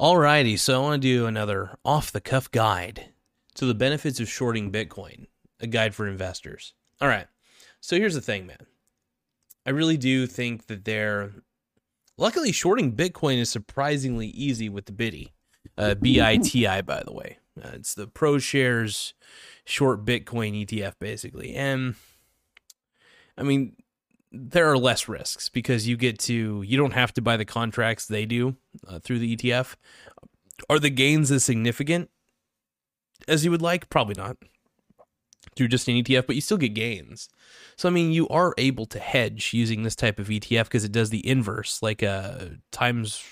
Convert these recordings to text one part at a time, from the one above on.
Alrighty, so I want to do another off the cuff guide to the benefits of shorting Bitcoin, a guide for investors. All right, so here's the thing, man. I really do think that they're. Luckily, shorting Bitcoin is surprisingly easy with the Biddy. Uh, BITI, by the way. Uh, it's the ProShares short Bitcoin ETF, basically. And I mean, there are less risks because you get to you don't have to buy the contracts they do uh, through the ETF. Are the gains as significant as you would like? Probably not. Through just an ETF, but you still get gains. So I mean, you are able to hedge using this type of ETF because it does the inverse, like a uh, times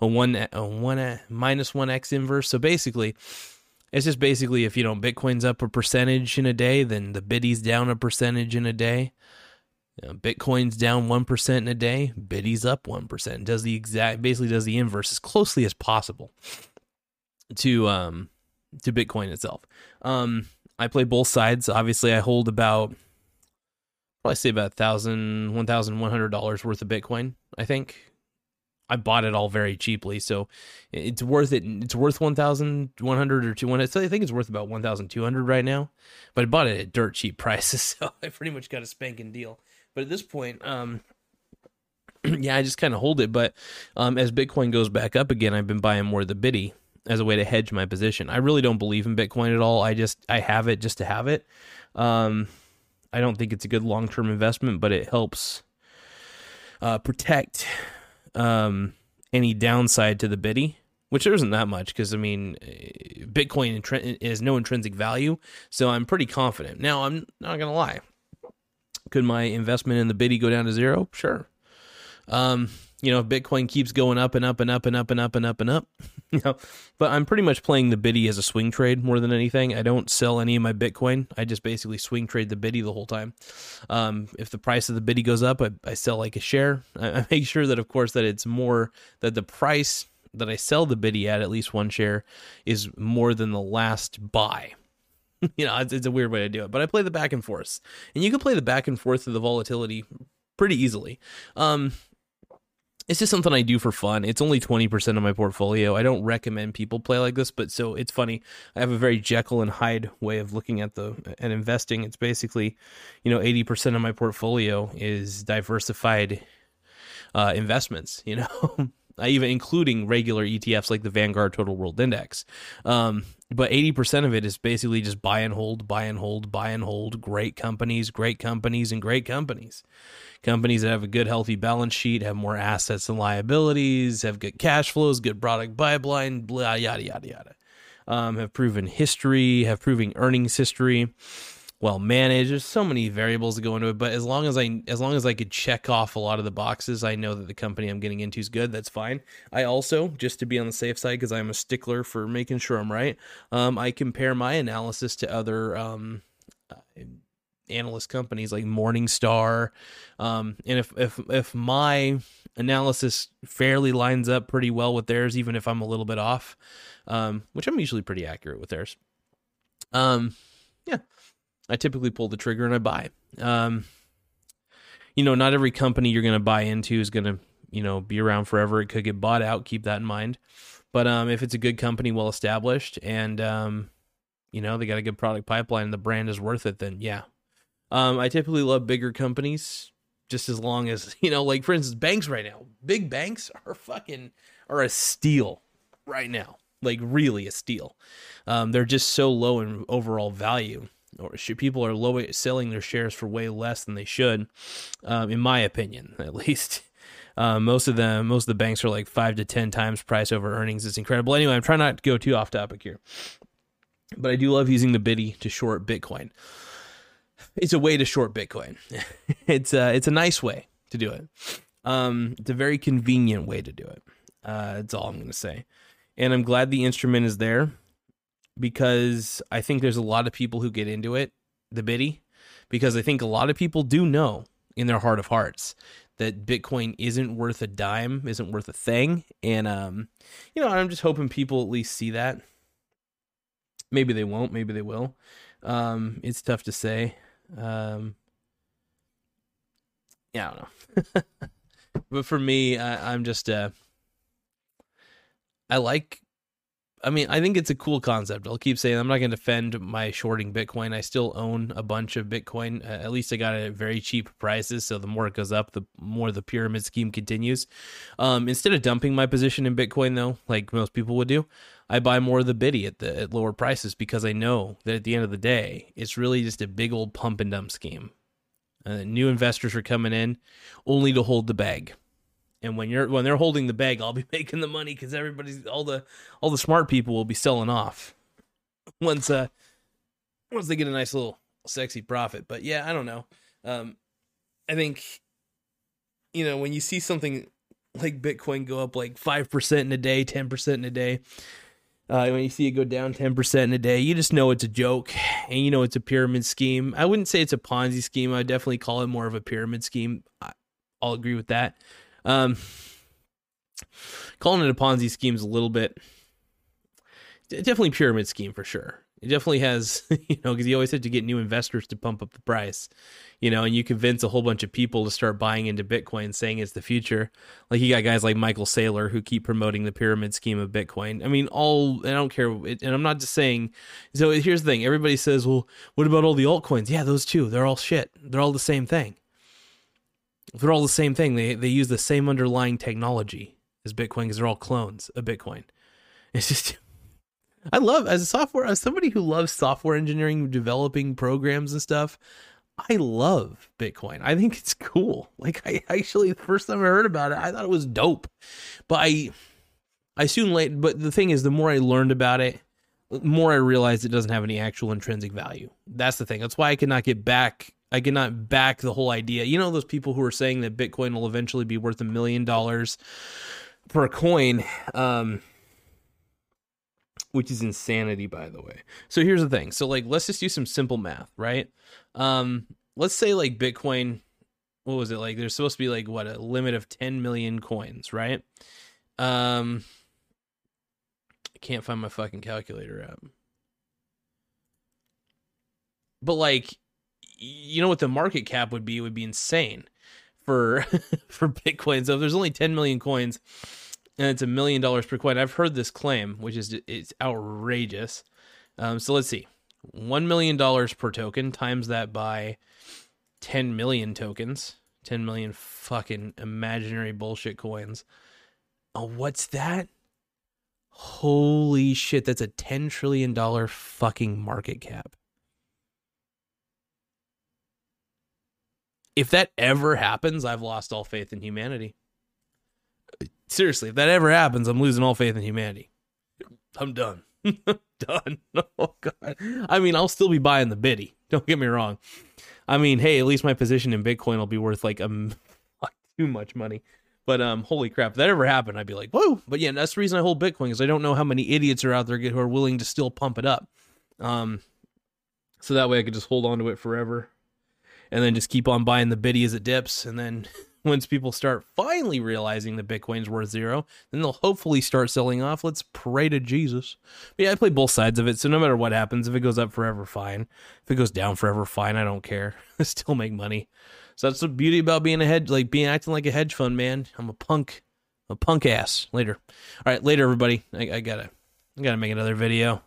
a one a one a minus one x inverse. So basically, it's just basically if you know Bitcoin's up a percentage in a day, then the Biddy's down a percentage in a day. You know, Bitcoin's down one percent in a day, Biddy's up one percent. Does the exact basically does the inverse as closely as possible to um to Bitcoin itself. Um, I play both sides. Obviously, I hold about probably say about thousand one thousand one hundred dollars worth of Bitcoin. I think I bought it all very cheaply, so it's worth it. It's worth one thousand one hundred or two hundred. So I think it's worth about one thousand two hundred right now. But I bought it at dirt cheap prices, so I pretty much got a spanking deal. But at this point, um, yeah, I just kind of hold it. But um, as Bitcoin goes back up again, I've been buying more of the Biddy as a way to hedge my position. I really don't believe in Bitcoin at all. I just I have it just to have it. Um, I don't think it's a good long term investment, but it helps uh, protect um, any downside to the biddy, which there isn't that much because I mean, Bitcoin is no intrinsic value, so I'm pretty confident. Now, I'm not gonna lie. Could my investment in the biddy go down to zero? Sure. Um, you know, if Bitcoin keeps going up and up and up and up and up and up and up, you know, but I'm pretty much playing the biddy as a swing trade more than anything. I don't sell any of my Bitcoin. I just basically swing trade the biddy the whole time. Um, if the price of the biddy goes up, I, I sell like a share. I, I make sure that, of course, that it's more that the price that I sell the biddy at, at least one share, is more than the last buy. you know, it's, it's, a weird way to do it, but I play the back and forth, and you can play the back and forth of the volatility pretty easily. Um, it's just something I do for fun. It's only 20% of my portfolio. I don't recommend people play like this, but so it's funny. I have a very Jekyll and Hyde way of looking at the and investing. It's basically, you know, 80% of my portfolio is diversified uh, investments, you know. I even including regular ETFs like the Vanguard Total World Index. Um, but 80% of it is basically just buy and hold, buy and hold, buy and hold, great companies, great companies, and great companies. Companies that have a good, healthy balance sheet, have more assets and liabilities, have good cash flows, good product pipeline, blah, yada, yada, yada. Um, have proven history, have proven earnings history well managed. There's so many variables that go into it, but as long as I as long as I could check off a lot of the boxes, I know that the company I'm getting into is good. That's fine. I also, just to be on the safe side, because I'm a stickler for making sure I'm right, um, I compare my analysis to other um, analyst companies like Morningstar, um, and if if if my analysis fairly lines up pretty well with theirs, even if I'm a little bit off, um, which I'm usually pretty accurate with theirs. Um, yeah, I typically pull the trigger and I buy. Um, you know, not every company you're going to buy into is going to, you know, be around forever. It could get bought out. Keep that in mind. But um, if it's a good company, well established, and um, you know they got a good product pipeline, and the brand is worth it, then yeah. Um, I typically love bigger companies, just as long as you know, like for instance, banks right now. Big banks are fucking are a steal right now, like really a steal. Um, they're just so low in overall value or should, people are low selling their shares for way less than they should, um, in my opinion, at least. Uh, most of them, most of the banks are like five to ten times price over earnings. It's incredible. Anyway, I'm trying not to go too off topic here, but I do love using the biddy to short Bitcoin. It's a way to short Bitcoin. it's a, uh, it's a nice way to do it. Um, it's a very convenient way to do it. Uh, that's all I'm going to say. And I'm glad the instrument is there because I think there's a lot of people who get into it, the biddy, because I think a lot of people do know in their heart of hearts that Bitcoin isn't worth a dime, isn't worth a thing. And um, you know, I'm just hoping people at least see that. Maybe they won't, maybe they will. Um, it's tough to say. Um, yeah, I don't know. but for me, I, I'm just uh I like I mean, I think it's a cool concept. I'll keep saying I'm not going to defend my shorting Bitcoin. I still own a bunch of Bitcoin. Uh, at least I got it at very cheap prices. So the more it goes up, the more the pyramid scheme continues. Um, instead of dumping my position in Bitcoin, though, like most people would do, I buy more of the biddy at the at lower prices because I know that at the end of the day, it's really just a big old pump and dump scheme. Uh, new investors are coming in only to hold the bag and when you're when they're holding the bag i'll be making the money because everybody's all the all the smart people will be selling off once uh once they get a nice little sexy profit but yeah i don't know um i think you know when you see something like bitcoin go up like 5% in a day 10% in a day uh, when you see it go down 10% in a day, you just know it's a joke and you know it's a pyramid scheme. I wouldn't say it's a Ponzi scheme. I would definitely call it more of a pyramid scheme. I, I'll agree with that. Um, calling it a Ponzi scheme is a little bit definitely pyramid scheme for sure. It definitely has, you know, because you always have to get new investors to pump up the price, you know, and you convince a whole bunch of people to start buying into Bitcoin, saying it's the future. Like you got guys like Michael Saylor who keep promoting the pyramid scheme of Bitcoin. I mean, all I don't care, and I'm not just saying. So here's the thing: everybody says, "Well, what about all the altcoins?" Yeah, those too. They're all shit. They're all the same thing they're all the same thing. They they use the same underlying technology as Bitcoin because they're all clones of Bitcoin. It's just I love as a software as somebody who loves software engineering, developing programs and stuff. I love Bitcoin. I think it's cool. Like I actually the first time I heard about it, I thought it was dope. But I I soon late but the thing is the more I learned about it, the more I realized it doesn't have any actual intrinsic value. That's the thing. That's why I cannot get back I cannot back the whole idea. You know those people who are saying that Bitcoin will eventually be worth a million dollars per coin, um, which is insanity, by the way. So here's the thing. So like, let's just do some simple math, right? Um, let's say like Bitcoin, what was it like? There's supposed to be like what a limit of 10 million coins, right? Um, I can't find my fucking calculator app. But like you know what the market cap would be? It would be insane for for Bitcoin. So if there's only 10 million coins and it's a million dollars per coin, I've heard this claim, which is it's outrageous. Um, so let's see, one million dollars per token times that by 10 million tokens, 10 million fucking imaginary bullshit coins. Oh, what's that? Holy shit, that's a 10 trillion dollar fucking market cap. If that ever happens, I've lost all faith in humanity. Seriously, if that ever happens, I'm losing all faith in humanity. I'm done. done. Oh god. I mean, I'll still be buying the biddy. Don't get me wrong. I mean, hey, at least my position in Bitcoin will be worth like a too much money. But um, holy crap, if that ever happened, I'd be like, whoa. But yeah, that's the reason I hold Bitcoin because I don't know how many idiots are out there who are willing to still pump it up. Um, so that way I could just hold on to it forever and then just keep on buying the biddy as it dips. And then once people start finally realizing that Bitcoin's worth zero, then they'll hopefully start selling off. Let's pray to Jesus. But yeah, I play both sides of it. So no matter what happens, if it goes up forever, fine. If it goes down forever, fine. I don't care. I still make money. So that's the beauty about being a hedge, like being acting like a hedge fund man. I'm a punk, a punk ass. Later. All right, later, everybody. I, I gotta, I gotta make another video.